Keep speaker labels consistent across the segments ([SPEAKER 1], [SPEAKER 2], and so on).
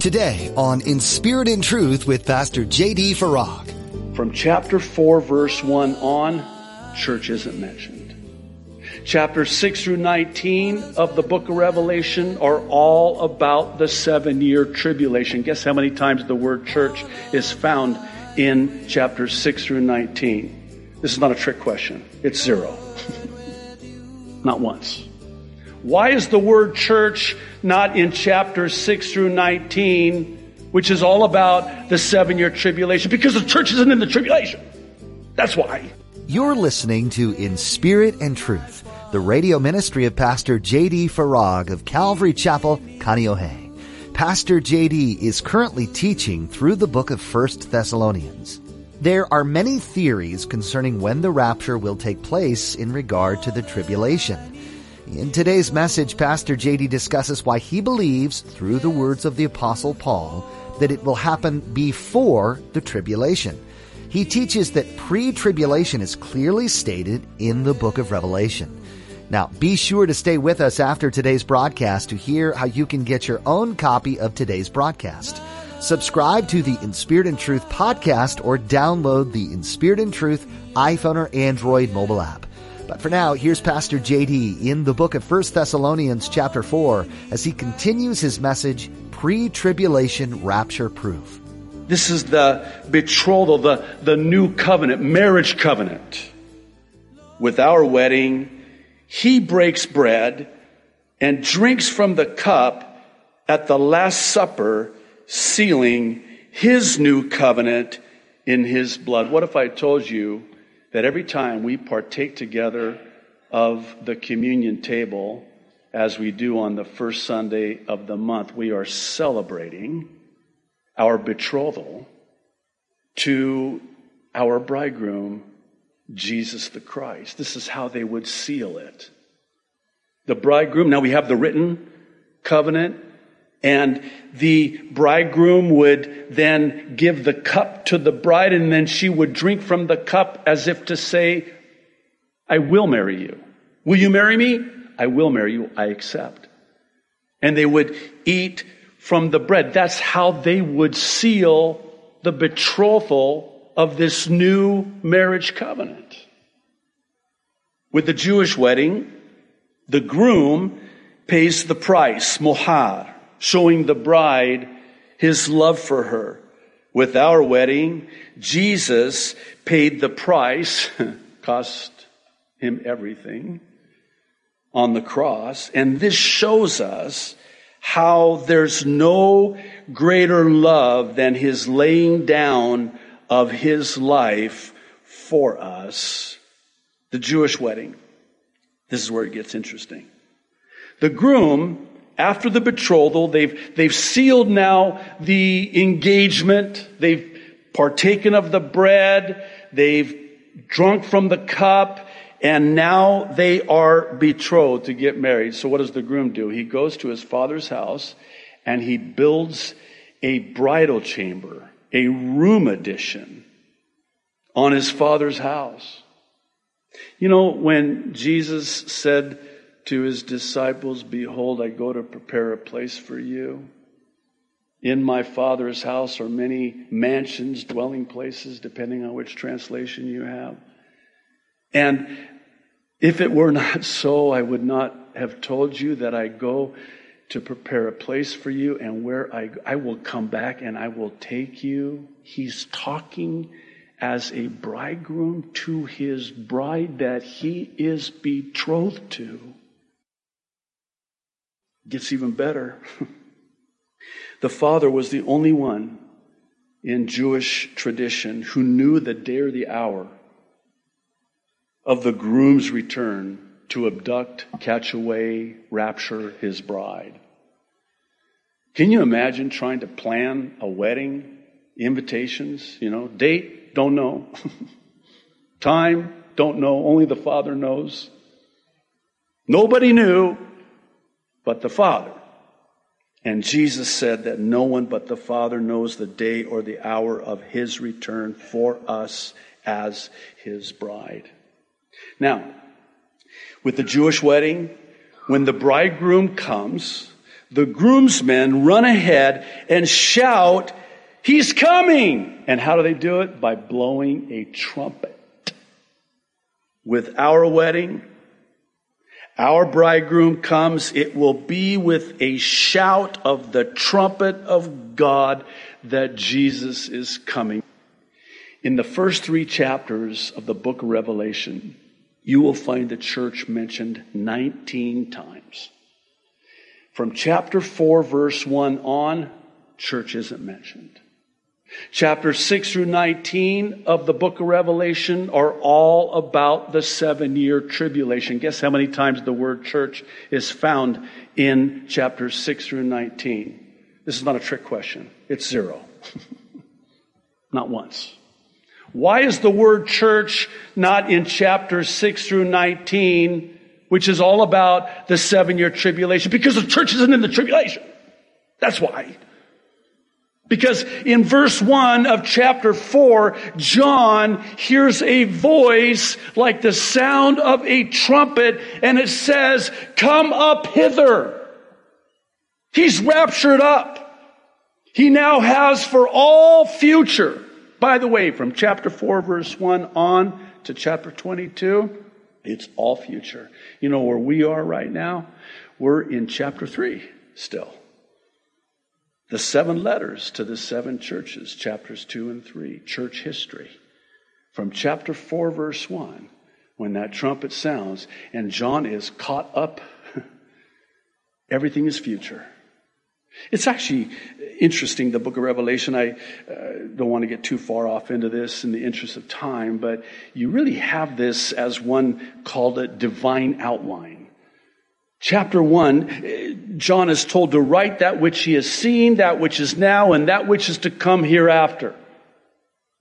[SPEAKER 1] Today on In Spirit and Truth with Pastor J.D. Farag.
[SPEAKER 2] From chapter 4, verse 1 on, church isn't mentioned. Chapter 6 through 19 of the book of Revelation are all about the seven year tribulation. Guess how many times the word church is found in chapters 6 through 19? This is not a trick question. It's zero. not once. Why is the word church not in chapters 6 through 19, which is all about the seven year tribulation? Because the church isn't in the tribulation. That's why.
[SPEAKER 1] You're listening to In Spirit and Truth the radio ministry of Pastor J.D. Farag of Calvary Chapel, Kaneohe. Pastor J.D. is currently teaching through the book of 1 Thessalonians. There are many theories concerning when the rapture will take place in regard to the tribulation. In today's message, Pastor JD discusses why he believes, through the words of the Apostle Paul, that it will happen before the tribulation. He teaches that pre tribulation is clearly stated in the book of Revelation. Now, be sure to stay with us after today's broadcast to hear how you can get your own copy of today's broadcast. Subscribe to the In Spirit and Truth podcast or download the In Spirit and Truth iPhone or Android mobile app. But for now, here's Pastor JD in the book of 1 Thessalonians chapter 4 as he continues his message, Pre-Tribulation Rapture Proof.
[SPEAKER 2] This is the betrothal, the, the new covenant, marriage covenant. With our wedding, he breaks bread and drinks from the cup at the Last Supper, sealing his new covenant in his blood. What if I told you that every time we partake together of the communion table, as we do on the first Sunday of the month, we are celebrating our betrothal to our bridegroom, Jesus the Christ. This is how they would seal it. The bridegroom, now we have the written covenant, and the bridegroom would then give the cup to the bride, and then she would drink from the cup as if to say, I will marry you. Will you marry me? I will marry you. I accept. And they would eat from the bread. That's how they would seal the betrothal of this new marriage covenant. With the Jewish wedding, the groom pays the price, mohar, showing the bride his love for her. With our wedding, Jesus paid the price, cost him everything on the cross. And this shows us how there's no greater love than his laying down of his life for us. The Jewish wedding. This is where it gets interesting. The groom, after the betrothal, they've, they've sealed now the engagement. They've partaken of the bread. They've drunk from the cup. And now they are betrothed to get married. So what does the groom do? He goes to his father's house and he builds a bridal chamber, a room addition on his father's house. You know, when Jesus said to his disciples, Behold, I go to prepare a place for you. In my Father's house are many mansions, dwelling places, depending on which translation you have. And if it were not so, I would not have told you that I go to prepare a place for you and where I, I will come back and I will take you. He's talking as a bridegroom to his bride that he is betrothed to. Gets even better. the father was the only one in Jewish tradition who knew the day or the hour of the groom's return to abduct, catch away, rapture his bride. Can you imagine trying to plan a wedding, invitations, you know, date, don't know. Time, don't know. Only the Father knows. Nobody knew but the Father. And Jesus said that no one but the Father knows the day or the hour of his return for us as his bride. Now, with the Jewish wedding, when the bridegroom comes, the groomsmen run ahead and shout, He's coming! And how do they do it? By blowing a trumpet. With our wedding, our bridegroom comes, it will be with a shout of the trumpet of God that Jesus is coming. In the first three chapters of the book of Revelation, you will find the church mentioned 19 times. From chapter 4, verse 1 on, church isn't mentioned. Chapter 6 through 19 of the book of Revelation are all about the seven year tribulation. Guess how many times the word church is found in chapters 6 through 19? This is not a trick question. It's zero. not once. Why is the word church not in chapters 6 through 19, which is all about the seven year tribulation? Because the church isn't in the tribulation. That's why. Because in verse 1 of chapter 4, John hears a voice like the sound of a trumpet, and it says, Come up hither. He's raptured up. He now has for all future by the way, from chapter 4, verse 1 on to chapter 22, it's all future. You know where we are right now? We're in chapter 3 still. The seven letters to the seven churches, chapters 2 and 3, church history. From chapter 4, verse 1, when that trumpet sounds and John is caught up, everything is future. It's actually interesting, the book of Revelation. I uh, don't want to get too far off into this in the interest of time, but you really have this as one called a divine outline. Chapter 1, eh, John is told to write that which he has seen, that which is now, and that which is to come hereafter.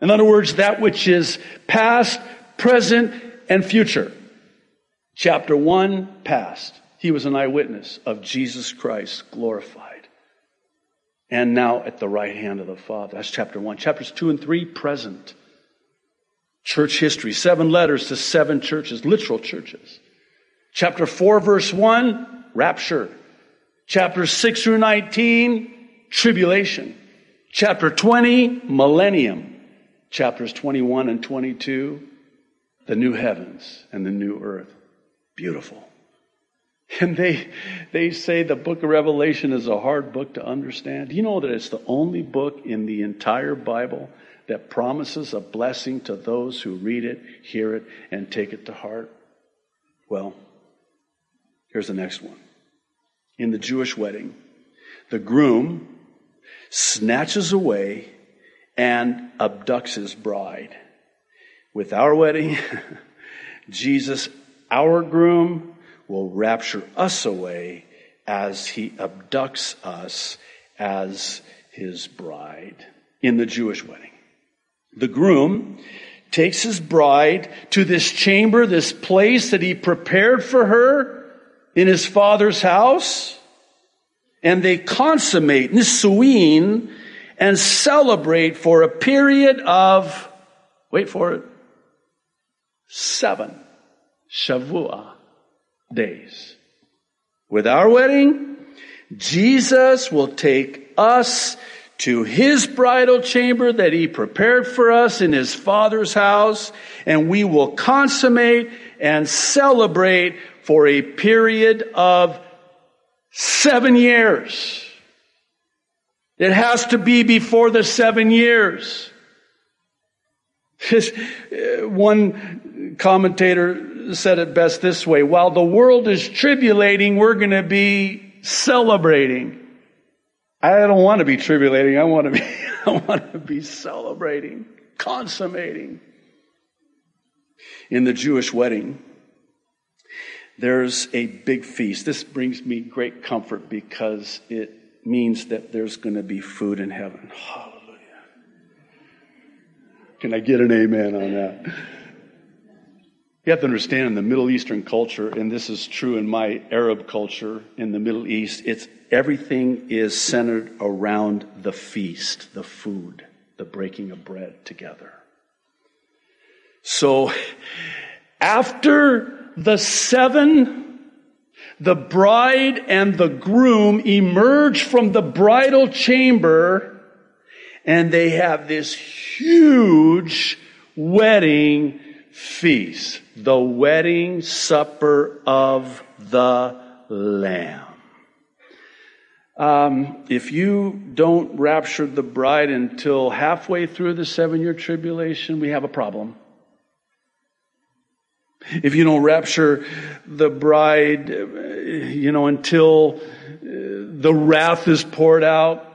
[SPEAKER 2] In other words, that which is past, present, and future. Chapter 1, past. He was an eyewitness of Jesus Christ glorified and now at the right hand of the Father. That's chapter one. Chapters two and three, present. Church history, seven letters to seven churches, literal churches. Chapter four, verse one, rapture. Chapter six through 19, tribulation. Chapter 20, millennium. Chapters 21 and 22, the new heavens and the new earth. Beautiful. And they, they say the book of Revelation is a hard book to understand. Do you know that it's the only book in the entire Bible that promises a blessing to those who read it, hear it, and take it to heart? Well, here's the next one. In the Jewish wedding, the groom snatches away and abducts his bride. With our wedding, Jesus, our groom, will rapture us away as he abducts us as his bride in the Jewish wedding. The groom takes his bride to this chamber, this place that he prepared for her in his father's house, and they consummate Nisuin and celebrate for a period of, wait for it, seven Shavua days. With our wedding, Jesus will take us to his bridal chamber that he prepared for us in his father's house, and we will consummate and celebrate for a period of seven years. It has to be before the seven years. This, uh, One commentator said it best this way while the world is tribulating, we're going to be celebrating. I don't want to be tribulating. I want to be, I want to be celebrating, consummating. In the Jewish wedding, there's a big feast. This brings me great comfort because it means that there's going to be food in heaven. Hallelujah. Can I get an amen on that? You have to understand in the Middle Eastern culture, and this is true in my Arab culture in the Middle East, it's everything is centered around the feast, the food, the breaking of bread together. So after the seven, the bride and the groom emerge from the bridal chamber and they have this huge wedding feast. The wedding supper of the Lamb. Um, if you don't rapture the bride until halfway through the seven year tribulation, we have a problem. If you don't rapture the bride, you know, until uh, the wrath is poured out,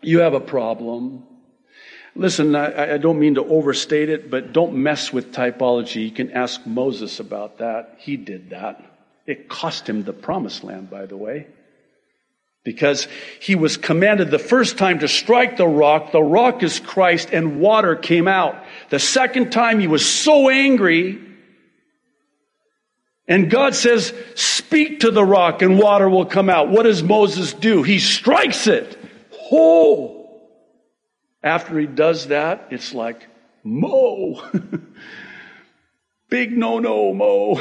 [SPEAKER 2] you have a problem. Listen, I, I, don't mean to overstate it, but don't mess with typology. You can ask Moses about that. He did that. It cost him the promised land, by the way because he was commanded the first time to strike the rock. The rock is Christ and water came out. The second time he was so angry and God says, speak to the rock and water will come out. What does Moses do? He strikes it. Oh! After he does that, it's like, Mo! Big no no, Mo!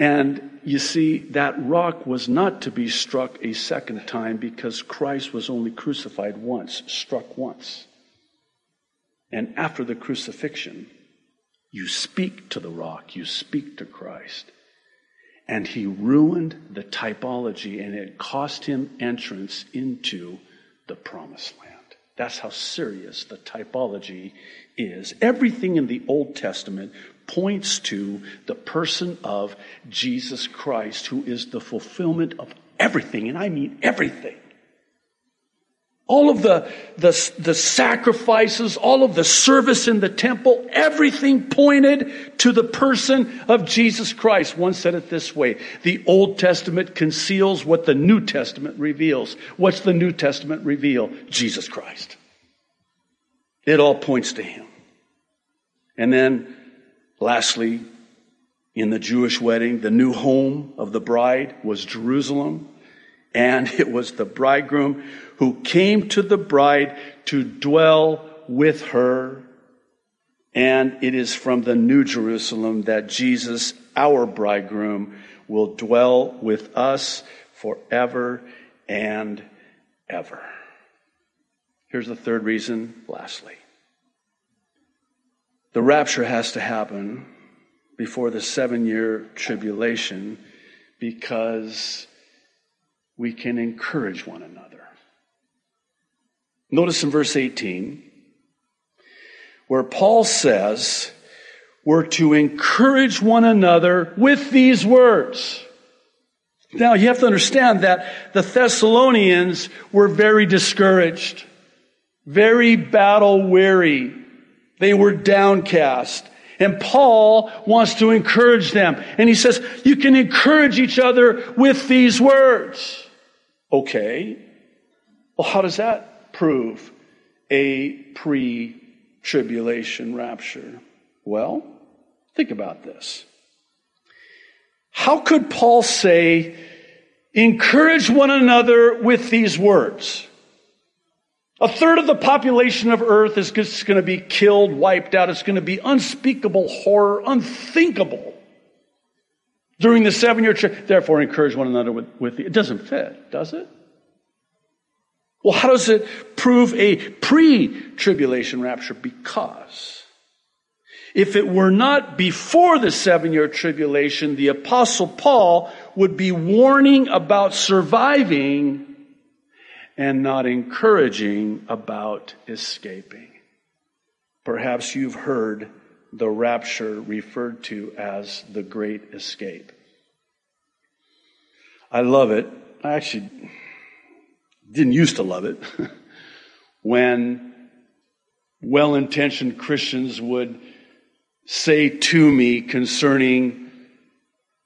[SPEAKER 2] And you see, that rock was not to be struck a second time because Christ was only crucified once, struck once. And after the crucifixion, you speak to the rock, you speak to Christ. And he ruined the typology and it cost him entrance into the promised land. That's how serious the typology is. Everything in the Old Testament points to the person of Jesus Christ, who is the fulfillment of everything, and I mean everything. All of the, the, the sacrifices, all of the service in the temple, everything pointed to the person of Jesus Christ. One said it this way The Old Testament conceals what the New Testament reveals. What's the New Testament reveal? Jesus Christ. It all points to Him. And then Lastly, in the Jewish wedding, the new home of the bride was Jerusalem, and it was the bridegroom who came to the bride to dwell with her. And it is from the New Jerusalem that Jesus, our bridegroom, will dwell with us forever and ever. Here's the third reason, lastly. The rapture has to happen before the seven year tribulation because we can encourage one another. Notice in verse 18 where Paul says, we're to encourage one another with these words. Now you have to understand that the Thessalonians were very discouraged, very battle weary. They were downcast. And Paul wants to encourage them. And he says, you can encourage each other with these words. Okay. Well, how does that prove a pre-tribulation rapture? Well, think about this. How could Paul say, encourage one another with these words? A third of the population of earth is just going to be killed, wiped out. It's going to be unspeakable horror, unthinkable during the seven year. Therefore, encourage one another with, with it. doesn't fit, does it? Well, how does it prove a pre tribulation rapture? Because if it were not before the seven year tribulation, the apostle Paul would be warning about surviving and not encouraging about escaping. Perhaps you've heard the rapture referred to as the great escape. I love it. I actually didn't used to love it when well intentioned Christians would say to me concerning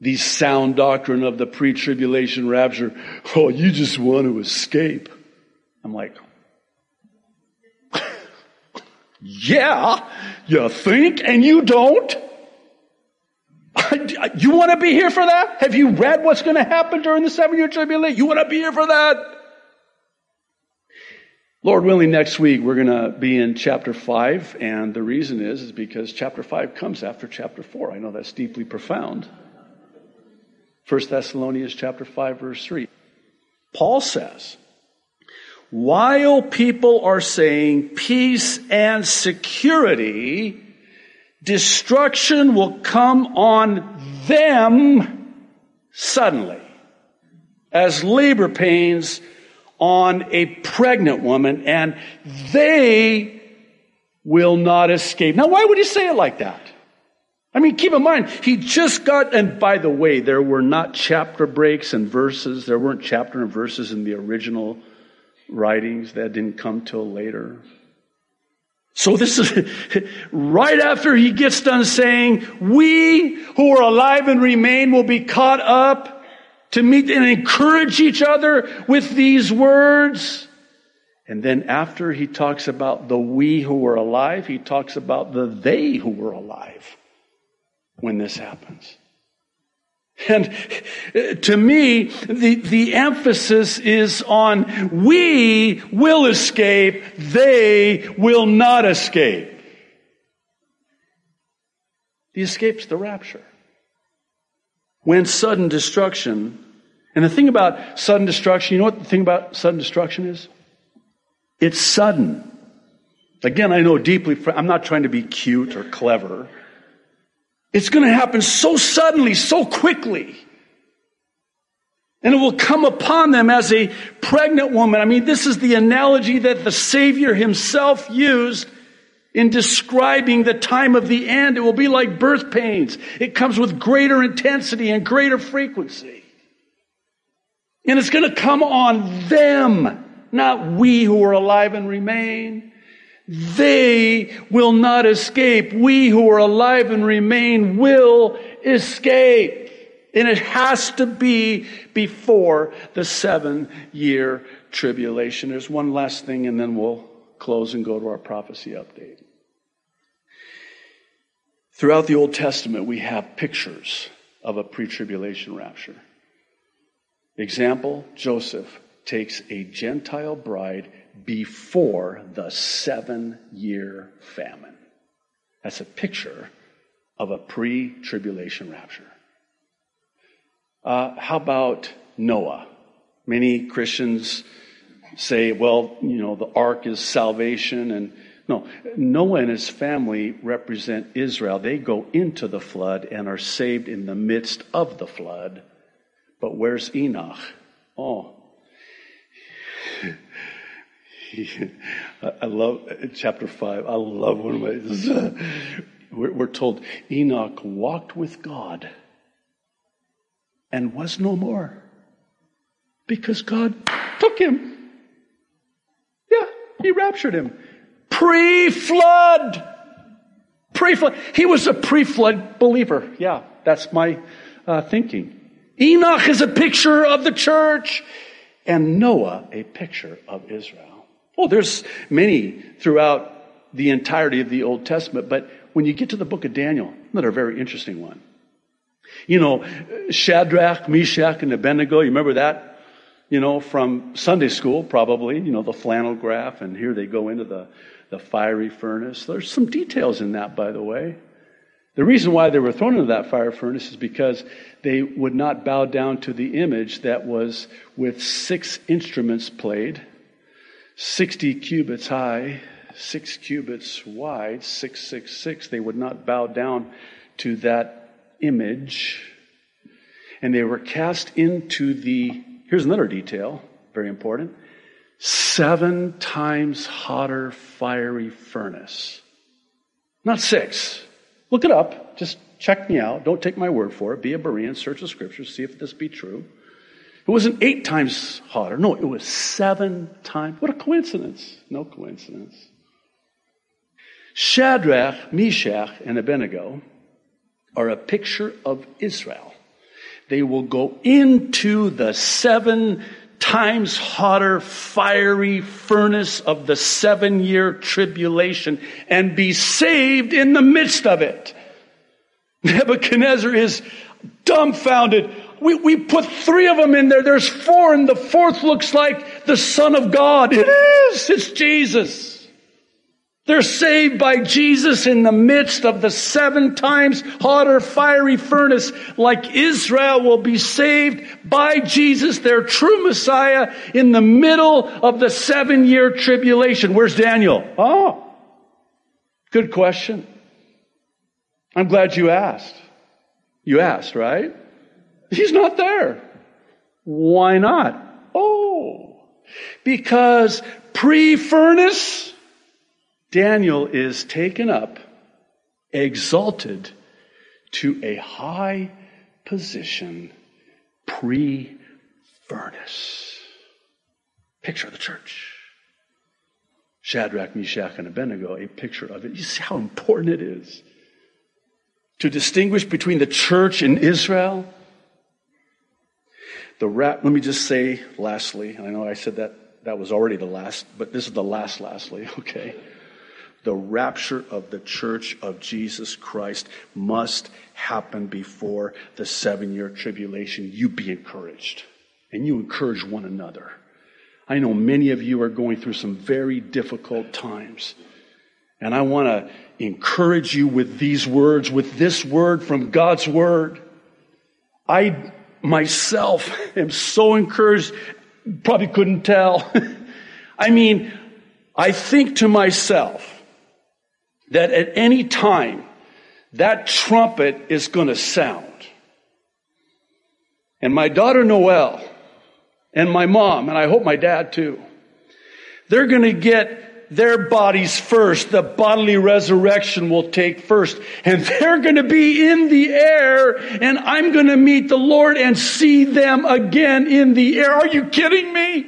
[SPEAKER 2] the sound doctrine of the pre tribulation rapture, oh, you just want to escape. I'm like, yeah, you think and you don't? you want to be here for that? Have you read what's going to happen during the seven year tribulation? You want to be here for that? Lord willing, next week we're going to be in chapter 5, and the reason is, is because chapter 5 comes after chapter 4. I know that's deeply profound. 1 Thessalonians chapter 5 verse 3. Paul says, while people are saying peace and security, destruction will come on them suddenly as labor pains on a pregnant woman and they will not escape. Now, why would he say it like that? I mean, keep in mind, he just got, and by the way, there were not chapter breaks and verses. There weren't chapter and verses in the original writings that didn't come till later. So this is right after he gets done saying, we who are alive and remain will be caught up to meet and encourage each other with these words. And then after he talks about the we who were alive, he talks about the they who were alive when this happens. And uh, to me, the, the emphasis is on we will escape, they will not escape. The escape's the rapture. When sudden destruction, and the thing about sudden destruction, you know what the thing about sudden destruction is? It's sudden. Again, I know deeply, I'm not trying to be cute or clever. It's going to happen so suddenly, so quickly. And it will come upon them as a pregnant woman. I mean, this is the analogy that the Savior himself used in describing the time of the end. It will be like birth pains. It comes with greater intensity and greater frequency. And it's going to come on them, not we who are alive and remain. They will not escape. We who are alive and remain will escape. And it has to be before the seven year tribulation. There's one last thing and then we'll close and go to our prophecy update. Throughout the Old Testament, we have pictures of a pre tribulation rapture. Example Joseph takes a Gentile bride before the seven year famine. That's a picture of a pre tribulation rapture. Uh, how about Noah? Many Christians say, well, you know, the ark is salvation and no, Noah and his family represent Israel. They go into the flood and are saved in the midst of the flood. But where's Enoch? Oh, I love chapter five. I love one of my. we're told Enoch walked with God and was no more because God took him. Yeah, he raptured him. Pre flood. Pre flood. He was a pre flood believer. Yeah, that's my uh, thinking. Enoch is a picture of the church, and Noah a picture of Israel. Oh, there's many throughout the entirety of the Old Testament, but when you get to the book of Daniel, another very interesting one. You know, Shadrach, Meshach, and Abednego, you remember that? You know, from Sunday school, probably, you know, the flannel graph, and here they go into the, the fiery furnace. There's some details in that, by the way. The reason why they were thrown into that fire furnace is because they would not bow down to the image that was with six instruments played 60 cubits high, six cubits wide, 666. They would not bow down to that image. And they were cast into the, here's another detail, very important, seven times hotter fiery furnace. Not six. Look it up. Just check me out. Don't take my word for it. Be a Berean. Search the scriptures. See if this be true. It wasn't eight times hotter. No, it was seven times. What a coincidence. No coincidence. Shadrach, Meshach, and Abednego are a picture of Israel. They will go into the seven times hotter, fiery furnace of the seven year tribulation and be saved in the midst of it. Nebuchadnezzar is dumbfounded we, we put three of them in there. There's four, and the fourth looks like the Son of God. It is. It's Jesus. They're saved by Jesus in the midst of the seven times hotter fiery furnace, like Israel will be saved by Jesus, their true Messiah, in the middle of the seven year tribulation. Where's Daniel? Oh, good question. I'm glad you asked. You asked, right? He's not there. Why not? Oh, because pre furnace, Daniel is taken up, exalted to a high position pre furnace. Picture of the church. Shadrach, Meshach, and Abednego, a picture of it. You see how important it is to distinguish between the church and Israel. The rap, let me just say lastly, and I know I said that that was already the last, but this is the last lastly, okay? The rapture of the church of Jesus Christ must happen before the seven year tribulation. You be encouraged and you encourage one another. I know many of you are going through some very difficult times. And I want to encourage you with these words, with this word from God's word. I myself am so encouraged, probably couldn't tell. I mean, I think to myself that at any time that trumpet is going to sound. And my daughter Noelle and my mom, and I hope my dad too, they're going to get their bodies first. The bodily resurrection will take first. And they're going to be in the air and I'm going to meet the Lord and see them again in the air. Are you kidding me?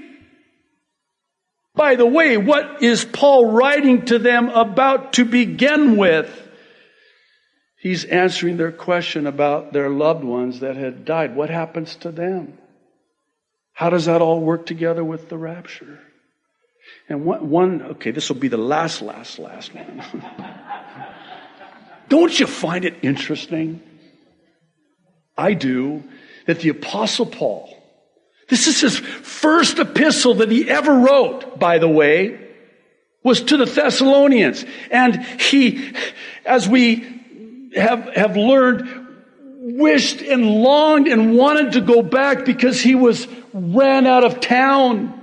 [SPEAKER 2] By the way, what is Paul writing to them about to begin with? He's answering their question about their loved ones that had died. What happens to them? How does that all work together with the rapture? And one, one okay, this will be the last, last, last one. Don't you find it interesting? I do, that the Apostle Paul, this is his first epistle that he ever wrote, by the way, was to the Thessalonians. And he, as we have, have learned, wished and longed and wanted to go back because he was ran out of town.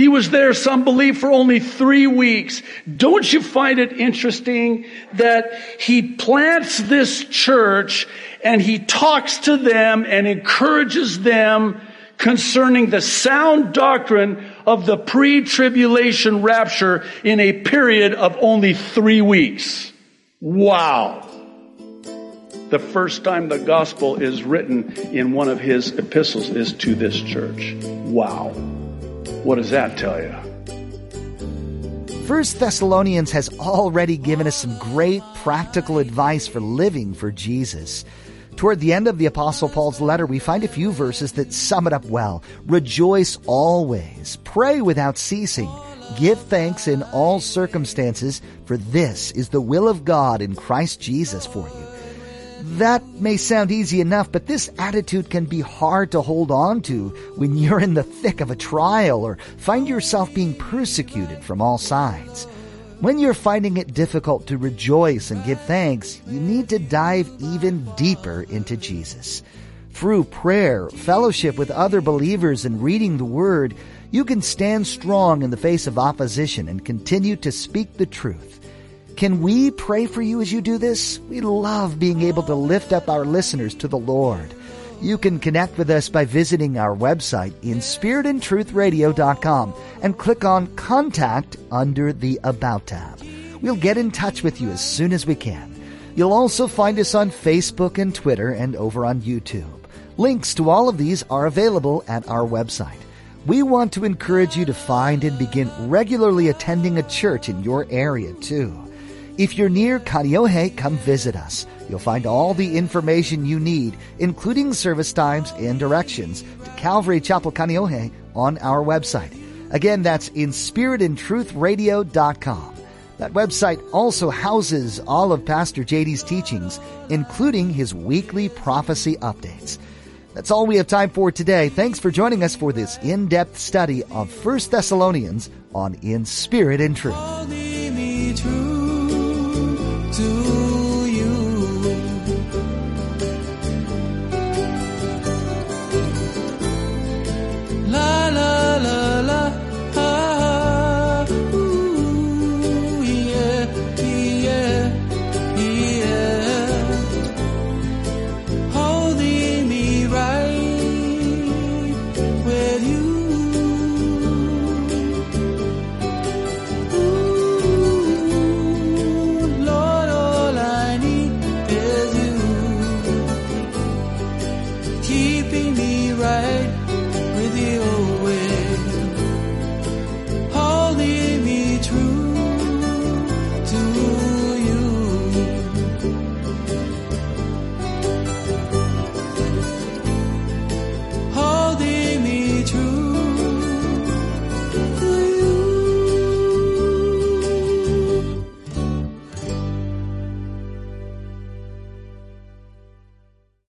[SPEAKER 2] He was there, some believe, for only three weeks. Don't you find it interesting that he plants this church and he talks to them and encourages them concerning the sound doctrine of the pre-tribulation rapture in a period of only three weeks. Wow. The first time the gospel is written in one of his epistles is to this church. Wow. What does that tell you?
[SPEAKER 1] First Thessalonians has already given us some great practical advice for living for Jesus. Toward the end of the Apostle Paul's letter, we find a few verses that sum it up well. Rejoice always. Pray without ceasing. Give thanks in all circumstances, for this is the will of God in Christ Jesus for you. That may sound easy enough, but this attitude can be hard to hold on to when you're in the thick of a trial or find yourself being persecuted from all sides. When you're finding it difficult to rejoice and give thanks, you need to dive even deeper into Jesus. Through prayer, fellowship with other believers, and reading the Word, you can stand strong in the face of opposition and continue to speak the truth. Can we pray for you as you do this? We love being able to lift up our listeners to the Lord. You can connect with us by visiting our website in spiritandtruthradio.com and click on Contact under the About tab. We'll get in touch with you as soon as we can. You'll also find us on Facebook and Twitter and over on YouTube. Links to all of these are available at our website. We want to encourage you to find and begin regularly attending a church in your area too. If you're near Kaneohe, come visit us. You'll find all the information you need, including service times and directions to Calvary Chapel Kaneohe on our website. Again, that's in spiritandtruthradio.com. That website also houses all of Pastor JD's teachings, including his weekly prophecy updates. That's all we have time for today. Thanks for joining us for this in-depth study of 1 Thessalonians on In Spirit and Truth.
[SPEAKER 3] To